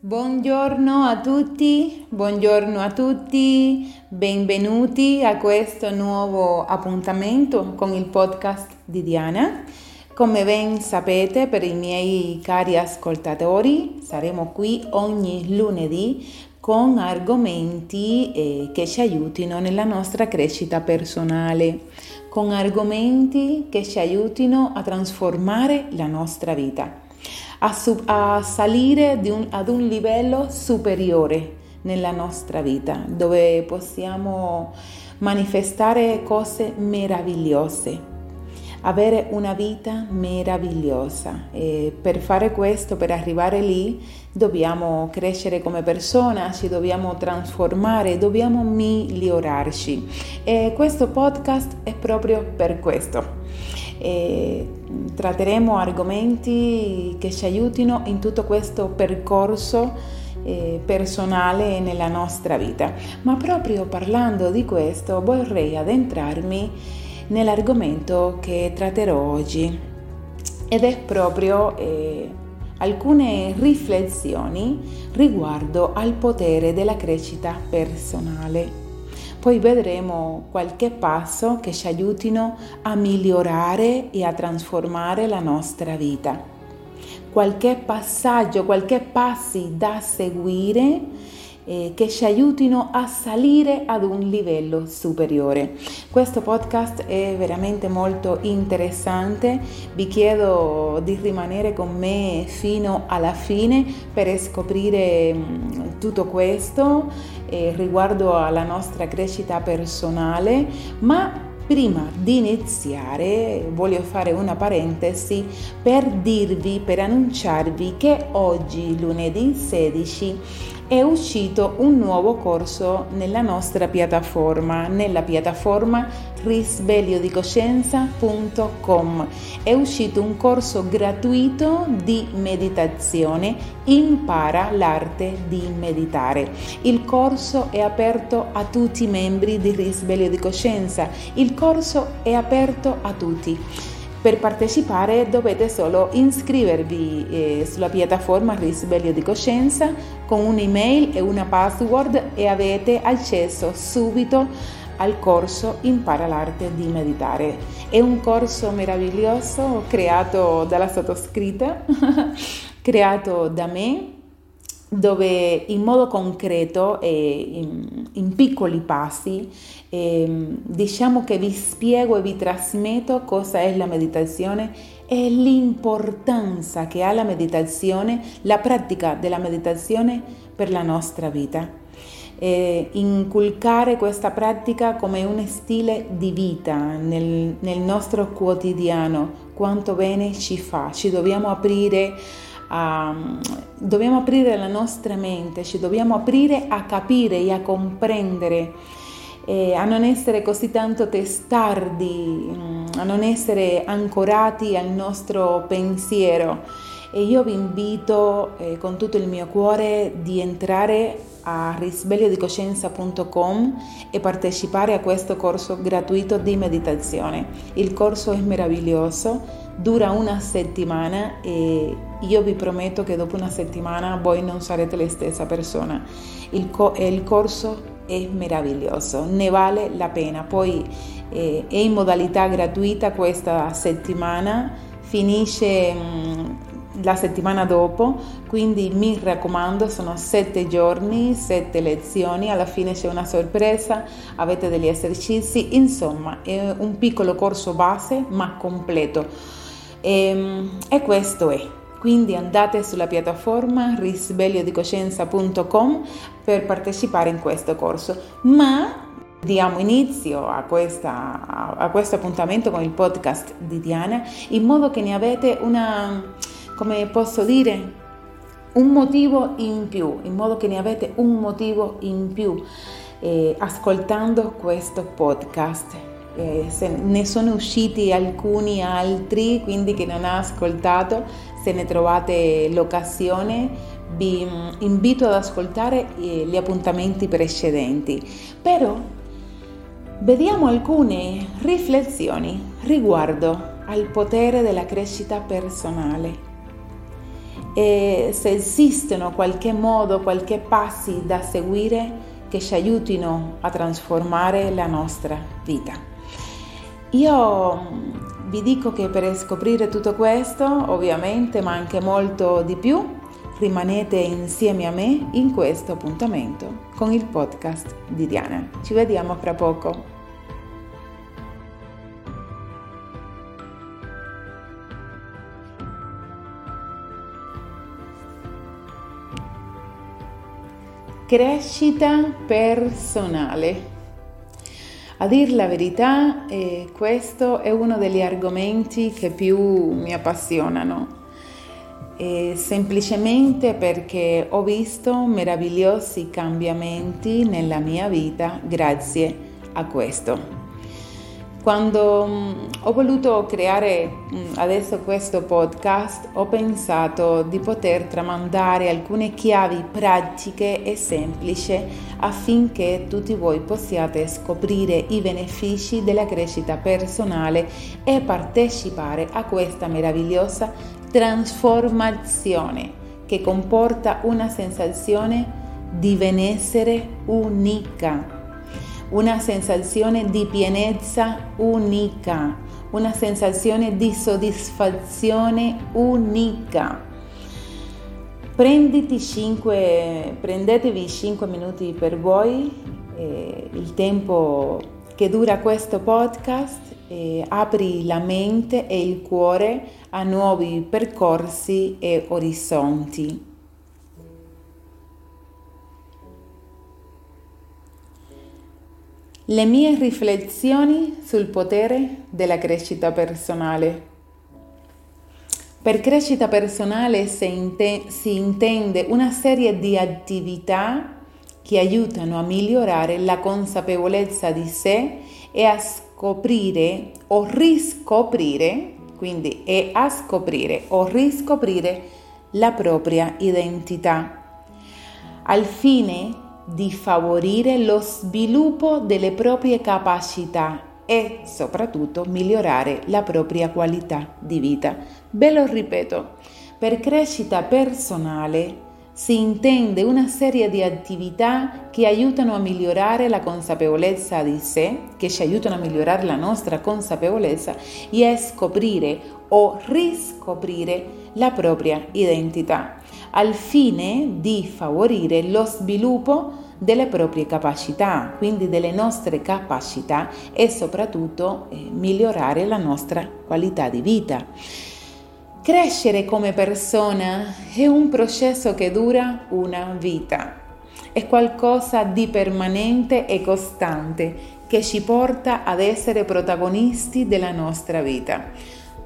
Buongiorno a tutti, buongiorno a tutti, benvenuti a questo nuovo appuntamento con il podcast di Diana. Come ben sapete, per i miei cari ascoltatori, saremo qui ogni lunedì con argomenti eh, che ci aiutino nella nostra crescita personale, con argomenti che ci aiutino a trasformare la nostra vita a, su- a salire un, ad un livello superiore nella nostra vita, dove possiamo manifestare cose meravigliose, avere una vita meravigliosa. E per fare questo, per arrivare lì, dobbiamo crescere come persona, ci dobbiamo trasformare, dobbiamo migliorarci. E questo podcast è proprio per questo e tratteremo argomenti che ci aiutino in tutto questo percorso eh, personale nella nostra vita. Ma proprio parlando di questo vorrei addentrarmi nell'argomento che tratterò oggi ed è proprio eh, alcune riflessioni riguardo al potere della crescita personale. Poi vedremo qualche passo che ci aiutino a migliorare e a trasformare la nostra vita. Qualche passaggio, qualche passi da seguire eh, che ci aiutino a salire ad un livello superiore. Questo podcast è veramente molto interessante, vi chiedo di rimanere con me fino alla fine per scoprire mm, tutto questo eh, riguardo alla nostra crescita personale, ma Prima di iniziare voglio fare una parentesi per dirvi, per annunciarvi che oggi, lunedì 16, è uscito un nuovo corso nella nostra piattaforma, nella piattaforma risvegliodicoscienza.com. È uscito un corso gratuito di meditazione, impara l'arte di meditare. Il corso è aperto a tutti i membri di Risveglio di Coscienza. Il corso è aperto a tutti. Per partecipare dovete solo iscrivervi eh, sulla piattaforma Risveglio di Coscienza con un'email e una password e avete accesso subito al corso Impara l'arte di meditare. È un corso meraviglioso creato dalla sottoscritta, creato da me dove in modo concreto e in, in piccoli passi eh, diciamo che vi spiego e vi trasmetto cosa è la meditazione e l'importanza che ha la meditazione, la pratica della meditazione per la nostra vita. Eh, inculcare questa pratica come un stile di vita nel, nel nostro quotidiano, quanto bene ci fa, ci dobbiamo aprire a, dobbiamo aprire la nostra mente, ci dobbiamo aprire a capire e a comprendere, eh, a non essere così tanto testardi, mm, a non essere ancorati al nostro pensiero. E io vi invito eh, con tutto il mio cuore di entrare a risvegliodicoscienza.com e partecipare a questo corso gratuito di meditazione. Il corso è meraviglioso dura una settimana e io vi prometto che dopo una settimana voi non sarete la stessa persona. Il, co- il corso è meraviglioso, ne vale la pena. Poi eh, è in modalità gratuita questa settimana, finisce mh, mm, la settimana dopo, quindi mi raccomando, sono sette giorni, sette lezioni, alla fine c'è una sorpresa, avete degli esercizi, insomma è un piccolo corso base ma completo e, ehm, e questo è. Quindi andate sulla piattaforma risvegliodicoscienza.com per partecipare in questo corso. Ma diamo inizio a, questa, a, questo appuntamento con il podcast di Diana in modo che ne avete una, come posso dire, un motivo in più, in modo che ne avete un motivo in più eh, ascoltando questo podcast eh, ne sono usciti alcuni altri, quindi che non ha ascoltato, se ne trovate l'occasione vi mm, invito ad ascoltare eh, gli appuntamenti precedenti. Però vediamo alcune riflessioni riguardo al potere della crescita personale. e se esistono qualche modo, qualche passi da seguire che ci aiutino a trasformare la nostra vita. Io mm, vi dico che per scoprire tutto questo, ovviamente, ma anche molto di più, rimanete insieme a me in questo appuntamento con il podcast di Diana. Ci vediamo fra poco. Crescita personale. A dir la verità, eh, questo è uno degli argomenti che più mi appassionano. Eh, semplicemente perché ho visto meravigliosi cambiamenti nella mia vita grazie a questo. Quando mm, ho voluto creare mm, adesso questo podcast ho pensato di poter tramandare alcune chiavi pratiche e semplici affinché tutti voi possiate scoprire i benefici della crescita personale e partecipare a questa meravigliosa trasformazione che comporta una sensazione di benessere unica una sensazione di pienezza unica, una sensazione di soddisfazione unica. 5, prendetevi 5 minuti per voi, eh, il tempo che dura questo podcast, eh, apri la mente e il cuore a nuovi percorsi e orizzonti. Le mie riflessioni sul potere della crescita personale. Per crescita personale si, inte- si intende una serie di attività che aiutano a migliorare la consapevolezza di sé e a scoprire o riscoprire, quindi è a scoprire o riscoprire la propria identità, al fine di favorire lo sviluppo delle proprie capacità e soprattutto migliorare la propria qualità di vita. Ve lo ripeto, per crescita personale si intende una serie di attività che aiutano a migliorare la consapevolezza di sé, che ci aiutano a migliorare la nostra consapevolezza e a scoprire o riscoprire la propria identità al fine di favorire lo sviluppo delle proprie capacità, quindi delle nostre capacità e soprattutto eh, migliorare la nostra qualità di vita. Crescere come persona è un processo che dura una vita, è qualcosa di permanente e costante che ci porta ad essere protagonisti della nostra vita.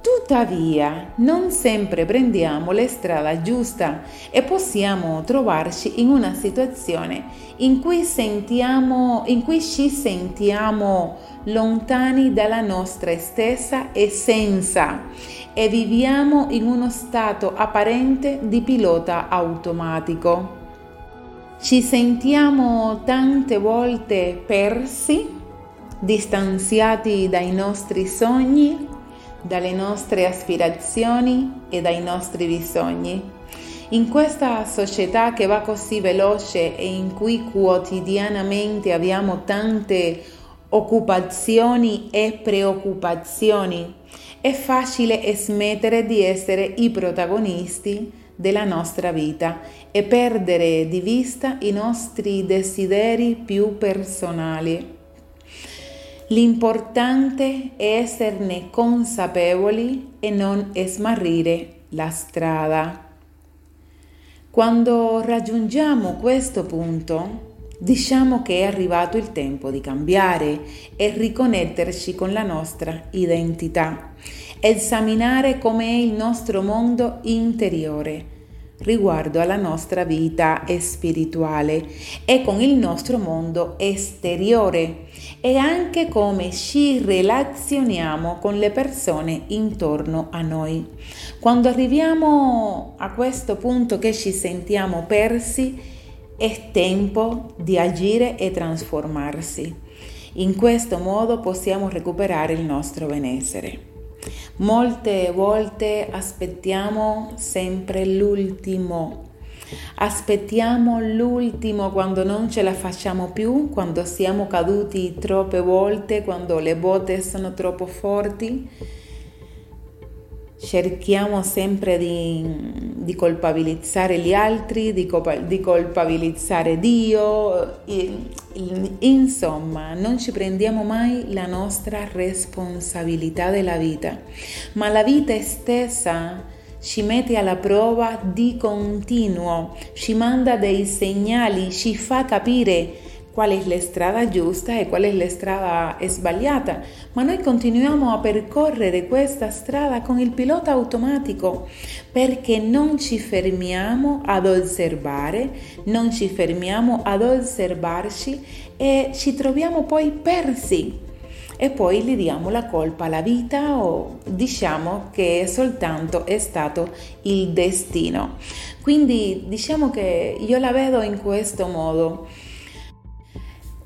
Tuttavia, non sempre prendiamo la strada giusta e possiamo trovarci in una situazione in cui, sentiamo, in cui ci sentiamo lontani dalla nostra stessa essenza e viviamo in uno stato apparente di pilota automatico. Ci sentiamo tante volte persi, distanziati dai nostri sogni dalle nostre aspirazioni e dai nostri bisogni. In questa società che va così veloce e in cui quotidianamente abbiamo tante occupazioni e preoccupazioni, è facile smettere di essere i protagonisti della nostra vita e perdere di vista i nostri desideri più personali. L'importante è esserne consapevoli e non smarrire la strada. Quando raggiungiamo questo punto, diciamo che è arrivato il tempo di cambiare e riconnetterci con la nostra identità, esaminare com'è il nostro mondo interiore riguardo alla nostra vita spirituale e con il nostro mondo esteriore e anche come ci relazioniamo con le persone intorno a noi. Quando arriviamo a questo punto che ci sentiamo persi, è tempo di agire e trasformarsi. In questo modo possiamo recuperare il nostro benessere. Molte volte aspettiamo sempre l'ultimo. Aspettiamo l'ultimo quando non ce la facciamo più, quando siamo caduti troppe volte, quando le botte sono troppo forti cerchiamo sempre di, di, colpabilizzare gli altri, di, di colpabilizzare Dio, insomma non ci prendiamo mai la nostra responsabilità della vita, ma la vita stessa ci mette alla prova di continuo, ci manda dei segnali, ci fa capire qual è la strada giusta e qual è la strada sbagliata, ma noi continuiamo a percorrere questa strada con il pilota automatico perché non ci fermiamo ad osservare, non ci fermiamo ad osservarci e ci troviamo poi persi e poi gli diamo la colpa alla vita o diciamo che soltanto è stato il destino. Quindi diciamo che io la vedo in questo modo.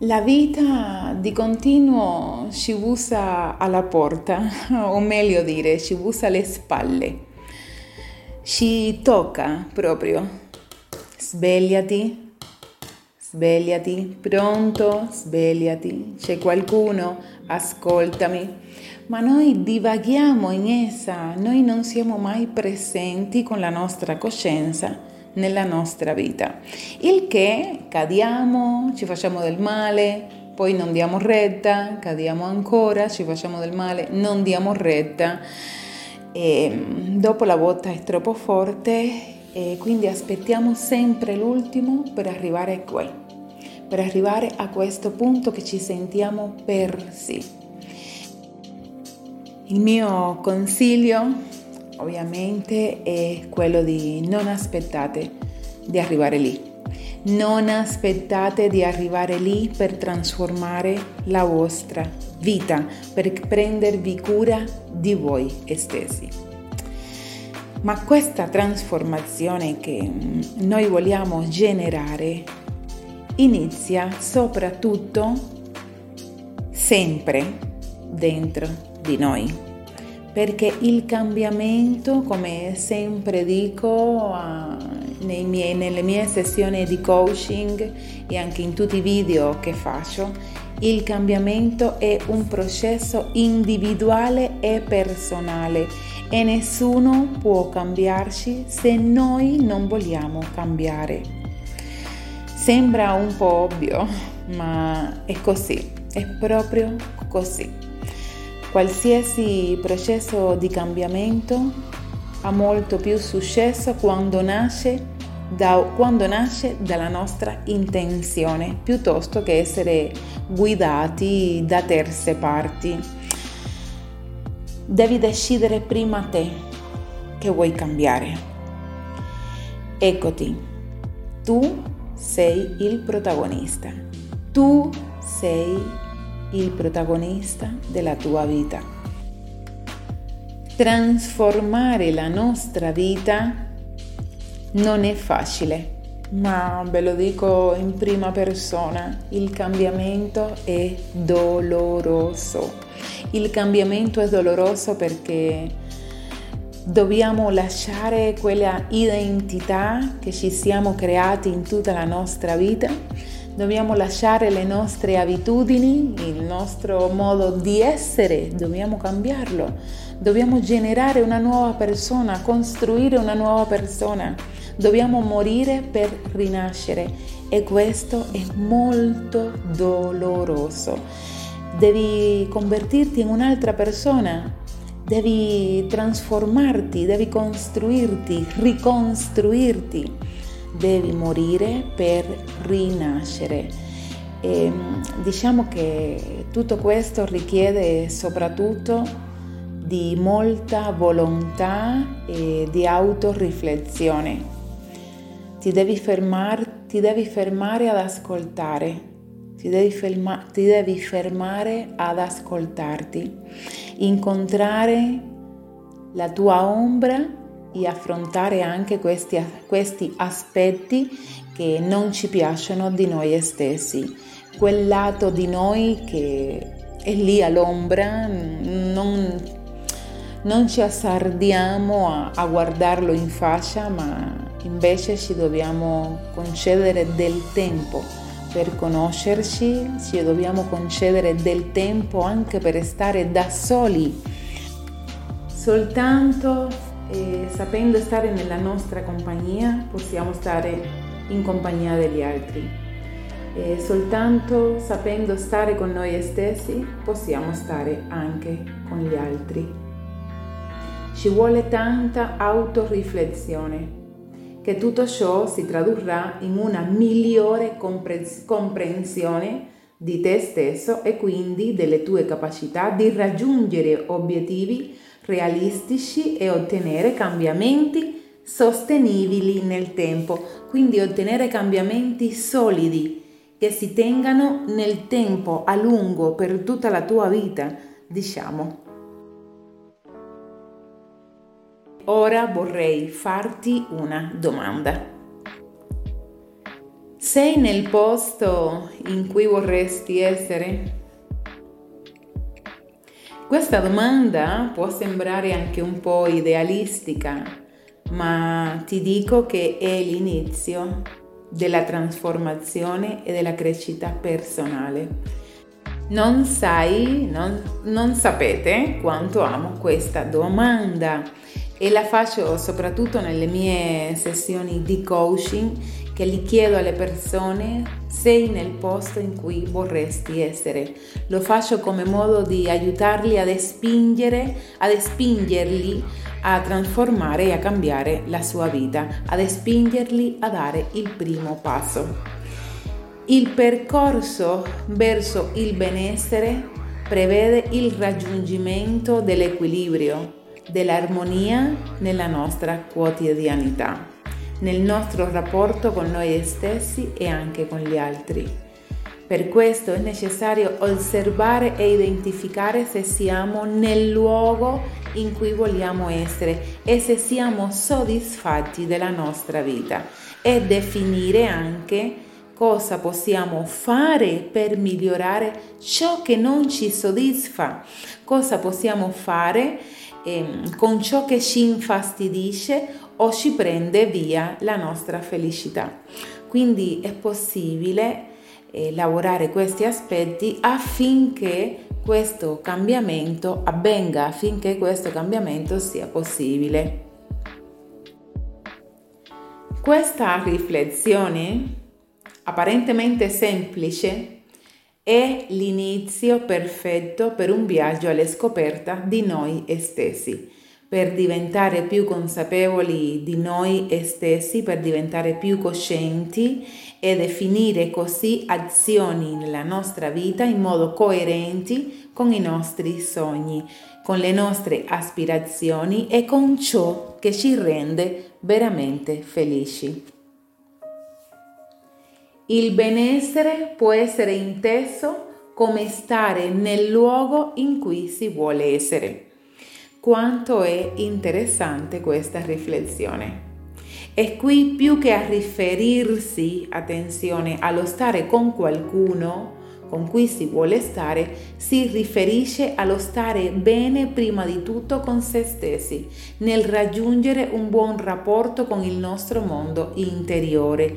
La vita di continuo ci bussa alla porta, o meglio dire, ci bussa alle spalle, ci tocca proprio. Svegliati, svegliati, pronto, svegliati, c'è qualcuno, ascoltami. Ma noi divaghiamo in essa, noi non siamo mai presenti con la nostra coscienza nella nostra vita. Il che cadiamo, ci facciamo del male, poi non diamo retta, cadiamo ancora, ci facciamo del male, non diamo retta. E dopo la botta è troppo forte e quindi aspettiamo sempre l'ultimo per arrivare qui, per arrivare a questo punto che ci sentiamo persi. Il mio consiglio ovviamente è quello di non aspettate di arrivare lì. Non aspettate di arrivare lì per trasformare la vostra vita, per prendervi cura di voi stessi. Ma questa trasformazione che noi vogliamo generare inizia soprattutto sempre dentro di noi perché il cambiamento, come sempre dico miei, nelle mie sessioni di coaching e anche in tutti i video che faccio, il cambiamento è un processo individuale e personale e nessuno può cambiarci se noi non vogliamo cambiare. Sembra un po' ovvio, ma è così, è proprio così. Qualsiasi processo di cambiamento ha molto più successo quando nasce, da, quando nasce dalla nostra intenzione, piuttosto che essere guidati da terze parti. Devi decidere prima te che vuoi cambiare. Eccoti, tu sei il protagonista. Tu sei il protagonista della tua vita. Trasformare la nostra vita non è facile, ma ve lo dico in prima persona, il cambiamento è doloroso. Il cambiamento è doloroso perché dobbiamo lasciare quella identità che ci siamo creati in tutta la nostra vita Dobbiamo lasciare le nostre abitudini, il nostro modo di essere, dobbiamo cambiarlo. Dobbiamo generare una nuova persona, costruire una nuova persona. Dobbiamo morire per rinascere e questo è molto doloroso. Devi convertirti in un'altra persona, devi trasformarti, devi costruirti, ricostruirti devi morire per rinascere. E, ehm, diciamo che tutto questo richiede soprattutto di molta volontà e di autoriflessione. Ti devi, fermar, ti devi fermare ad ascoltare, ti devi, ferma, ti devi fermare ad ascoltarti, incontrare la tua ombra e affrontare anche questi, questi aspetti che non ci piacciono di noi stessi, quel lato di noi che è lì all'ombra, non, non ci azzardiamo a, a guardarlo in faccia, ma invece ci dobbiamo concedere del tempo per conoscerci, ci dobbiamo concedere del tempo anche per stare da soli. Soltanto eh, sapendo stare nella nostra compagnia possiamo stare in compagnia degli altri. E soltanto sapendo stare con noi stessi possiamo stare anche con gli altri. Ci vuole tanta autoriflessione che tutto ciò si tradurrà in una migliore comprensione di te stesso e quindi delle tue capacità di raggiungere obiettivi realistici e ottenere cambiamenti sostenibili nel tempo, quindi ottenere cambiamenti solidi che si tengano nel tempo a lungo per tutta la tua vita, diciamo. Ora vorrei farti una domanda. Sei nel posto in cui vorresti essere? Questa domanda può sembrare anche un po' idealistica, ma ti dico che è l'inizio della trasformazione e della crescita personale. Non sai, non, non sapete quanto amo questa domanda e la faccio soprattutto nelle mie sessioni di coaching che gli chiedo alle persone sei nel posto in cui vorresti essere. Lo faccio come modo di aiutarli ad spingere, ad spingerli a trasformare e a cambiare la sua vita, ad spingerli a dare il primo passo. Il percorso verso il benessere prevede il raggiungimento dell'equilibrio dell'armonia nella nostra quotidianità, nel nostro rapporto con noi stessi e anche con gli altri. Per questo è necessario osservare e identificare se siamo nel luogo in cui vogliamo essere e se siamo soddisfatti della nostra vita e definire anche cosa possiamo fare per migliorare ciò che non ci soddisfa, cosa possiamo fare eh, con ciò che ci infastidisce o ci prende via la nostra felicità. Quindi è possibile eh, lavorare questi aspetti affinché questo cambiamento avvenga, affinché questo cambiamento sia possibile. Questa riflessione apparentemente semplice è l'inizio perfetto per un viaggio alla scoperta di noi stessi, per diventare più consapevoli di noi stessi, per diventare più coscienti e definire così azioni nella nostra vita in modo coerenti con i nostri sogni, con le nostre aspirazioni e con ciò che ci rende veramente felici. Il benessere può essere inteso come stare nel luogo in cui si vuole essere. Quanto è interessante questa riflessione. E qui più che a riferirsi, attenzione, allo stare con qualcuno con cui si vuole stare, si riferisce allo stare bene prima di tutto con se stessi, nel raggiungere un buon rapporto con il nostro mondo interiore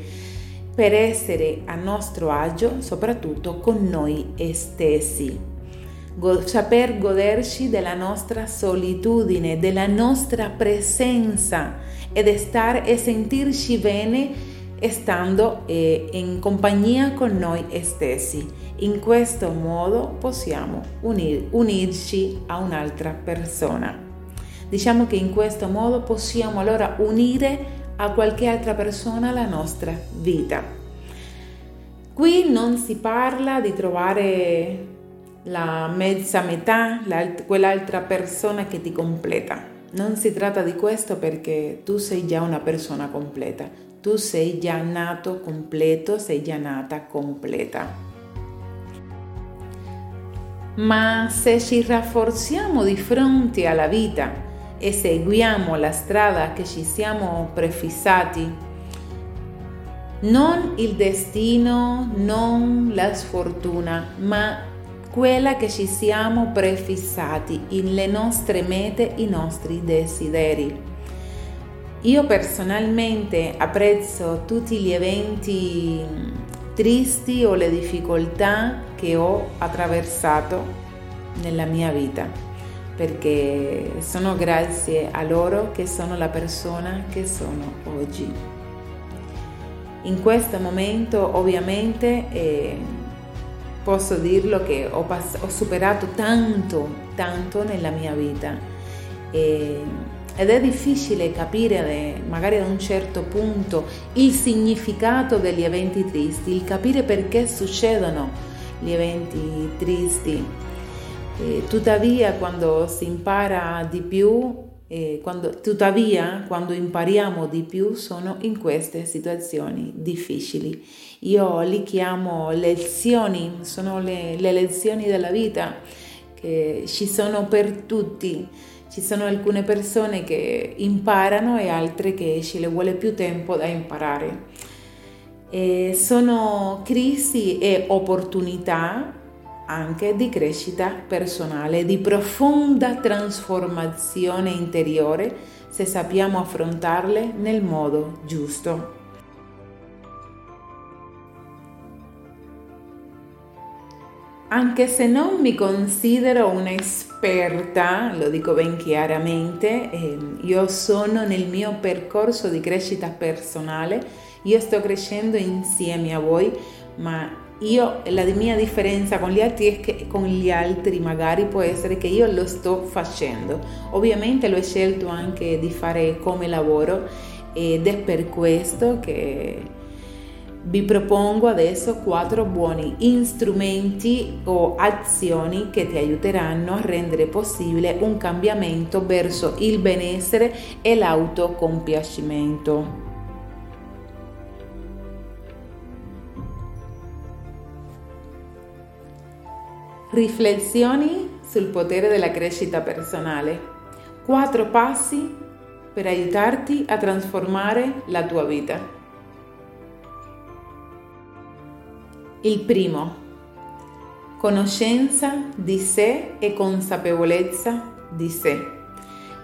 per essere a nostro agio soprattutto con noi stessi. Saper goderci della nostra solitudine, della nostra presenza ed stare e sentirci bene stando eh, in compagnia con noi stessi. In questo modo possiamo unir, unirci a un'altra persona. Diciamo che in questo modo possiamo allora unire a qualche altra persona la nostra vita. Qui non si parla di trovare la mezza metà, quell'altra persona che ti completa. Non si tratta di questo perché tu sei già una persona completa, tu sei già nato completo, sei già nata completa. Ma se ci rafforziamo di fronte alla vita, e seguiamo la strada che ci siamo prefissati, non il destino, non la sfortuna, ma quella che ci siamo prefissati, le nostre mete, i nostri desideri. Io personalmente apprezzo tutti gli eventi tristi o le difficoltà che ho attraversato nella mia vita, perché sono grazie a loro che sono la persona che sono oggi. In questo momento ovviamente eh, posso dirlo che ho, pass- ho, superato tanto, tanto nella mia vita e, ed è difficile capire magari a un certo punto il significato degli eventi tristi, il capire perché succedono gli eventi tristi. E, tuttavia quando si impara di più quando, tuttavia, quando impariamo di più sono in queste situazioni difficili. Io li chiamo lezioni, sono le, le lezioni della vita che ci sono per tutti. Ci sono alcune persone che imparano e altre che ci le vuole più tempo da imparare. E sono crisi e opportunità anche di crescita personale, di profonda trasformazione interiore se sappiamo affrontarle nel modo giusto. Anche se non mi considero un'esperta, lo dico ben chiaramente, eh, io sono nel mio percorso di crescita personale, io sto crescendo insieme a voi, ma io, la mia differenza con gli altri è che con gli altri magari può essere che io lo sto facendo. Ovviamente l'ho scelto anche di fare come lavoro ed è per questo che vi propongo adesso quattro buoni strumenti o azioni che ti aiuteranno a rendere possibile un cambiamento verso il benessere e l'autocompiacimento. Riflessioni sul potere della crescita personale. Quattro passi per aiutarti a trasformare la tua vita. Il primo, conoscenza di sé e consapevolezza di sé.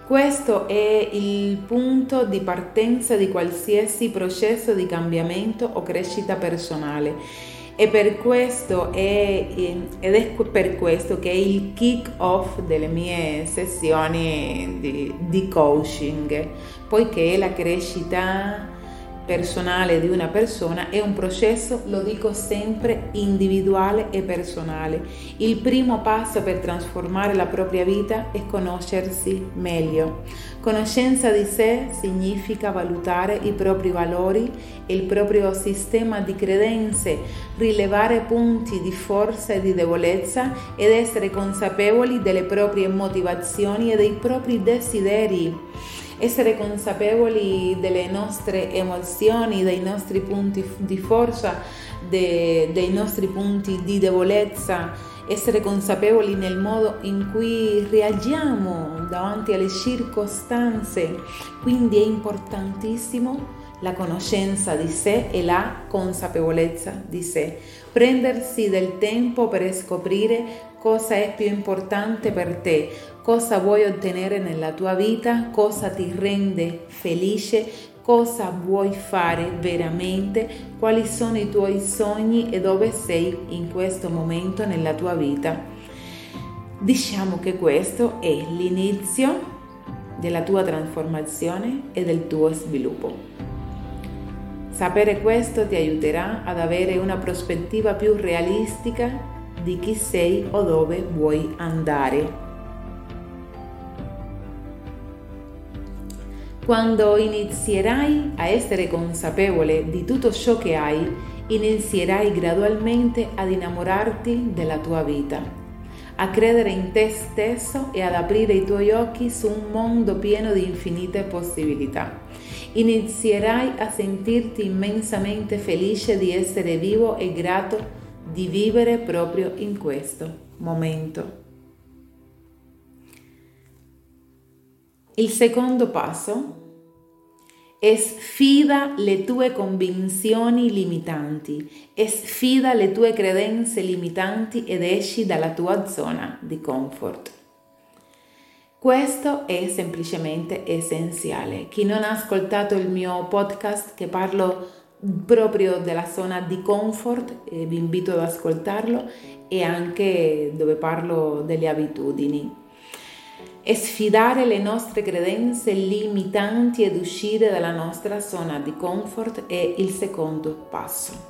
Questo è il punto di partenza di qualsiasi processo di cambiamento o crescita personale e per questo è, ed è per questo che è il kick off delle mie sessioni di, di coaching, poiché la crescita personale di una persona è un processo, lo dico sempre, individuale e personale. Il primo passo per trasformare la propria vita è conoscersi meglio. Conoscenza di sé significa valutare i propri valori il proprio sistema di credenze, rilevare punti di forza e di debolezza ed essere consapevoli delle proprie motivazioni e dei propri desideri. Essere consapevoli delle nostre emozioni, dei nostri punti di forza, de, dei nostri punti di debolezza, essere consapevoli nel modo in cui reagiamo davanti alle circostanze. Quindi è importantissimo la conoscenza di sé e la consapevolezza di sé. Prendersi del tempo per scoprire cosa è più importante per te, cosa vuoi ottenere nella tua vita, cosa ti rende felice, cosa vuoi fare veramente, quali sono i tuoi sogni e dove sei in questo momento nella tua vita. Diciamo che questo è l'inizio della tua trasformazione e del tuo sviluppo. Sapere questo ti aiuterà ad avere una prospettiva più realistica di chi sei o dove vuoi andare. Quando inizierai a essere consapevole di tutto ciò che hai, inizierai gradualmente ad innamorarti della tua vita, a credere in te stesso e ad aprire i tuoi occhi su un mondo pieno di infinite possibilità. Inizierai a sentirti immensamente felice di essere vivo e grato di vivere proprio in questo momento. Il secondo passo e sfida le tue convinzioni limitanti, sfida le tue credenze limitanti ed esci dalla tua zona di comfort. Questo è semplicemente essenziale. Chi non ha ascoltato il mio podcast che parlo proprio della zona di comfort, eh, vi invito ad ascoltarlo e anche dove parlo delle abitudini e sfidare le nostre credenze limitanti ed uscire dalla nostra zona di comfort è il secondo passo.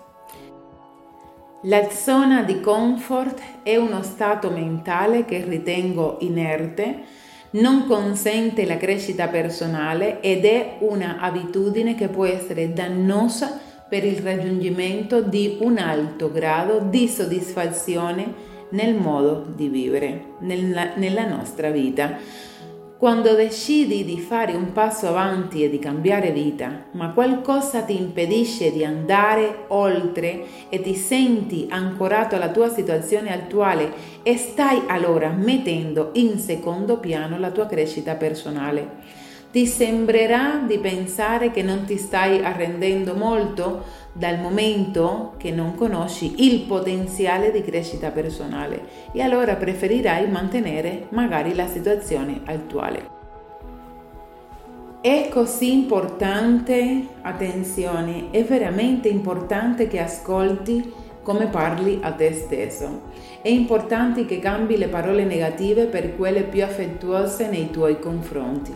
La zona di comfort è uno stato mentale che ritengo inerte, non consente la crescita personale ed è una abitudine che può essere dannosa per il raggiungimento di un alto grado di soddisfazione nel modo di vivere, nella, nella nostra vita. Quando decidi di fare un passo avanti e di cambiare vita, ma qualcosa ti impedisce di andare oltre e ti senti ancorato alla tua situazione attuale e stai allora mettendo in secondo piano la tua crescita personale. Ti sembrerà di pensare che non ti stai arrendendo molto dal momento che non conosci il potenziale di crescita personale e allora preferirai mantenere magari la situazione attuale. È così importante, attenzione, è veramente importante che ascolti come parli a te stesso. È importante che cambi le parole negative per quelle più affettuose nei tuoi confronti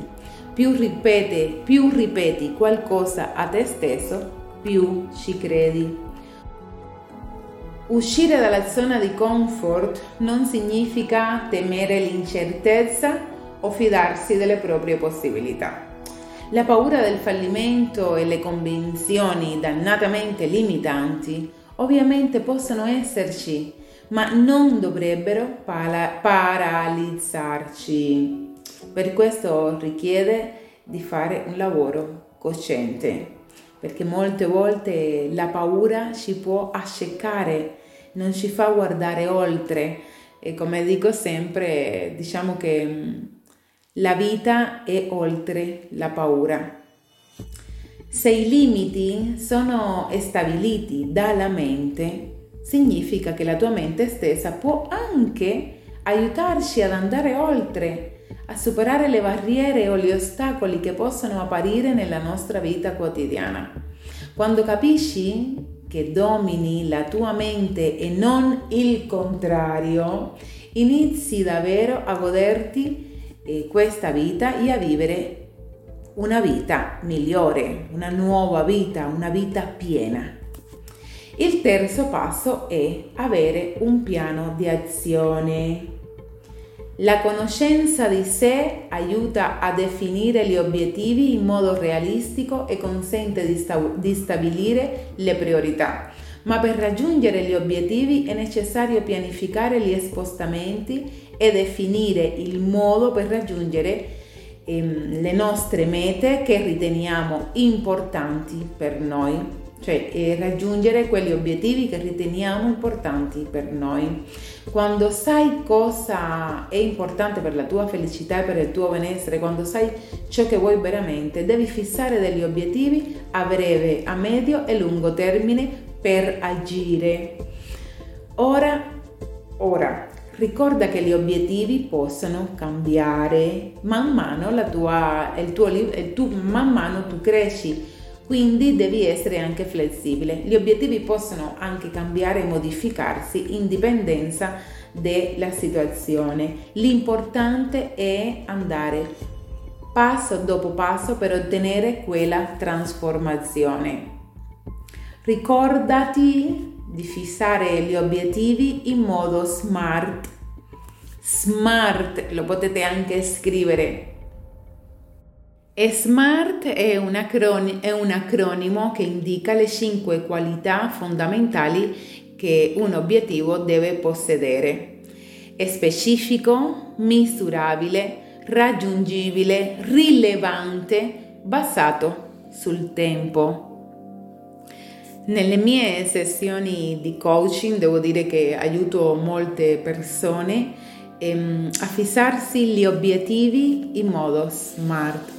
più ripete, più ripeti qualcosa a te stesso, più ci credi. Uscire dalla zona di comfort non significa temere l'incertezza o fidarsi delle proprie possibilità. La paura del fallimento e le convinzioni dannatamente limitanti ovviamente possono esserci, ma non dovrebbero para- paralizzarci. Per questo richiede di fare un lavoro cosciente, perché molte volte la paura ci può accecare, non ci fa guardare oltre e come dico sempre, diciamo che mm, la vita è oltre la paura. Se i limiti sono stabiliti dalla mente, significa che la tua mente stessa può anche aiutarci ad andare oltre a superare le barriere o gli ostacoli che possono apparire nella nostra vita quotidiana. Quando capisci che domini la tua mente e non il contrario, inizi davvero a goderti eh, questa vita e a vivere una vita migliore, una nuova vita, una vita piena. Il terzo passo è avere un piano di azione. La conoscenza di sé aiuta a definire gli obiettivi in modo realistico e consente di, sta- di, stabilire le priorità. Ma per raggiungere gli obiettivi è necessario pianificare gli spostamenti e definire il modo per raggiungere ehm, le nostre mete che riteniamo importanti per noi cioè eh, raggiungere quegli obiettivi che riteniamo importanti per noi. Quando sai cosa è importante per la tua felicità e per il tuo benessere, quando sai ciò che vuoi veramente, devi fissare degli obiettivi a breve, a medio e lungo termine per agire. Ora, ora, ricorda che gli obiettivi possono cambiare man mano, la tua, il tuo, il tu, man mano tu cresci quindi devi essere anche flessibile. Gli obiettivi possono anche cambiare e modificarsi in dipendenza dalla situazione. L'importante è andare passo dopo passo per ottenere quella trasformazione. Ricordati di fissare gli obiettivi in modo smart. Smart lo potete anche scrivere SMART è un, acron- è un acronimo che indica le cinque qualità fondamentali che un obiettivo deve possedere. È specifico, misurabile, raggiungibile, rilevante, basato sul tempo. Nelle mie sessioni di coaching devo dire che aiuto molte persone ehm, a fissarsi gli obiettivi in modo smart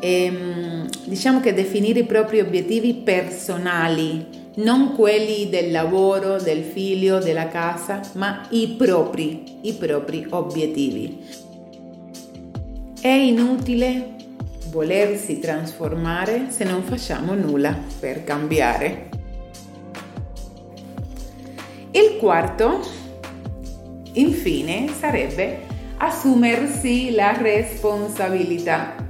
ehm, diciamo che definire i propri obiettivi personali, non quelli del lavoro, del figlio, della casa, ma i propri, i propri obiettivi. È inutile volersi trasformare se non facciamo nulla per cambiare. Il quarto, infine, sarebbe assumersi la responsabilità.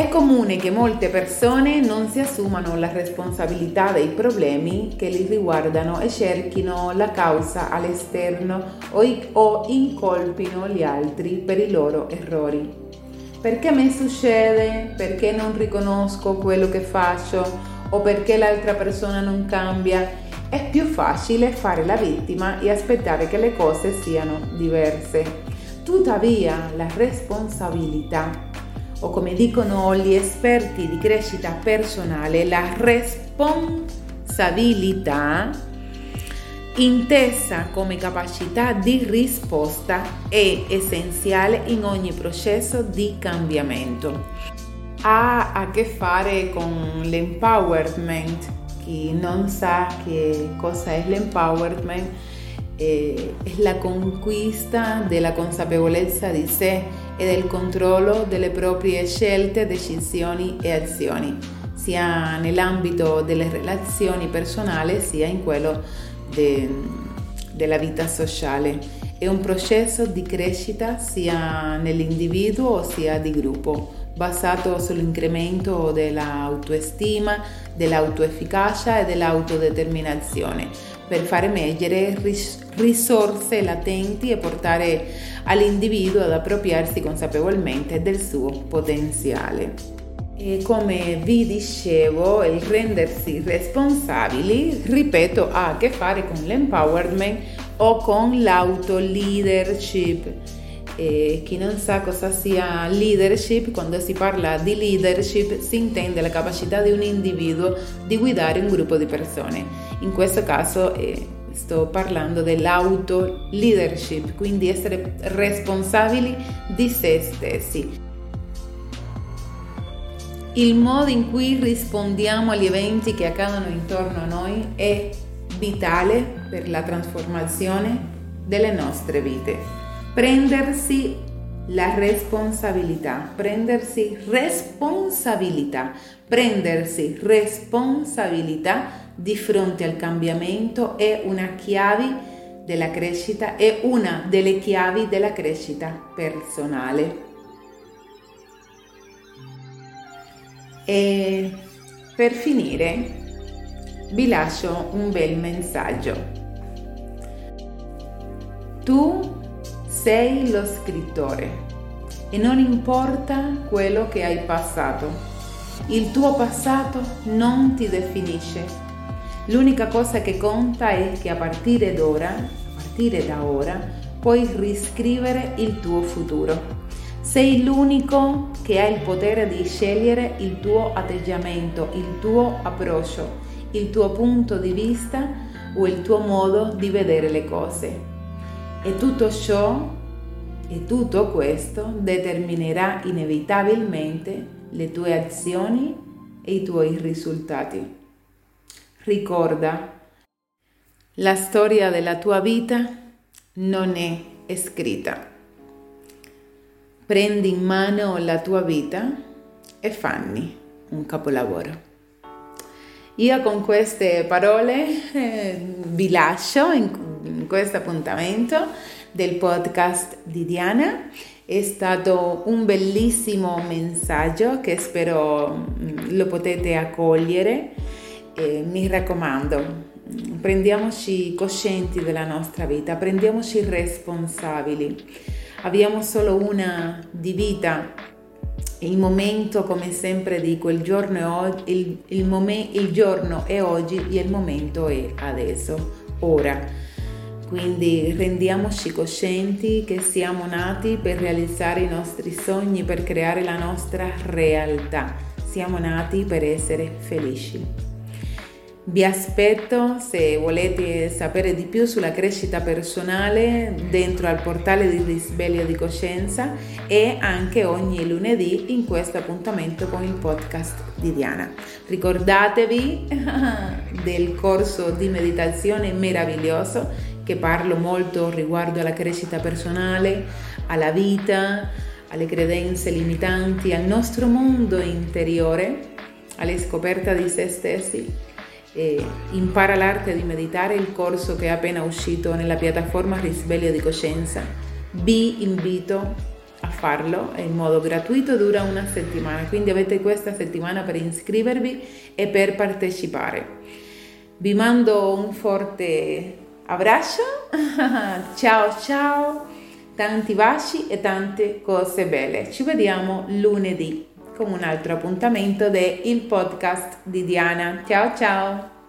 È comune che molte persone non si assumano la responsabilità dei problemi che li riguardano e cerchino la causa all'esterno o, incolpino gli altri per i loro errori. Perché mi succede? Perché non riconosco quello che faccio? O perché l'altra persona non cambia? È più facile fare la vittima e aspettare che le cose siano diverse. Tuttavia la responsabilità, o come dicono gli esperti di crescita personale, la responsabilità intesa come capacità di risposta è essenziale in ogni processo di cambiamento. Ha a che fare con l'empowerment chi non sa che cosa è l'empowerment eh, è la conquista della consapevolezza di sé e del controllo delle proprie scelte, decisioni e azioni, sia nell'ambito delle relazioni personali sia in quello de, della vita sociale. È un processo di crescita sia nell'individuo sia di gruppo basato sull'incremento dell'autoestima, dell'autoefficacia e dell'autodeterminazione per far emergere risorse latenti e portare all'individuo ad appropriarsi consapevolmente del suo potenziale. E come vi dicevo, il rendersi responsabili, ripeto, ha a che fare con l'empowerment o con l'auto-leadership e chi non sa cosa sia leadership, quando si parla di leadership si intende la capacità di un individuo di guidare un gruppo di persone. In questo caso eh, sto parlando dell'auto leadership, quindi essere responsabili di se stessi. Il modo in cui rispondiamo agli eventi che accadono intorno a noi è vitale per la trasformazione delle nostre vite prendersi la responsabilità, prendersi responsabilità, prendersi responsabilità di fronte al cambiamento è una chiave della crescita, è una delle chiavi della crescita personale. E per finire vi lascio un bel messaggio. Tu sei lo scrittore e non importa quello che hai passato. Il tuo passato non ti definisce. L'unica cosa che conta è che a partire d'ora, a partire da ora, puoi riscrivere il tuo futuro. Sei l'unico che ha il potere di scegliere il tuo atteggiamento, il tuo approccio, il tuo punto di vista o il tuo modo di vedere le cose. E tutto ciò e tutto questo determinerà inevitabilmente le tue azioni e i tuoi risultati. Ricorda, la storia della tua vita non è scritta. Prendi in mano la tua vita e fanni un capolavoro. Io con queste parole eh, vi lascio in in questo appuntamento del podcast di Diana. È stato un bellissimo messaggio che spero mm, lo potete accogliere. E mi raccomando, prendiamoci coscienti della nostra vita, prendiamoci responsabili. Abbiamo solo una di vita. Il momento, come sempre dico, il giorno è, oggi, il, il, momen- il giorno è oggi e il momento è adesso, ora. Quindi rendiamoci coscienti che siamo nati per realizzare i nostri sogni, per creare la nostra realtà. Siamo nati per essere felici. Vi aspetto se volete sapere di più sulla crescita personale dentro al portale di Risveglio di Coscienza e anche ogni lunedì in questo appuntamento con il podcast di Diana. Ricordatevi del corso di meditazione meraviglioso che parlo molto riguardo alla crescita personale, alla vita, alle credenze limitanti, al nostro mondo interiore, alla scoperta di se stessi e impara l'arte di meditare, il corso che è appena uscito nella piattaforma Risveglio di Coscienza. Vi invito a farlo, in modo gratuito, dura una settimana, quindi avete questa settimana per iscrivervi e per partecipare. Vi mando un forte abbraccio, ciao ciao, tanti baci e tante cose belle. Ci vediamo lunedì con un altro appuntamento del podcast di Diana. Ciao ciao!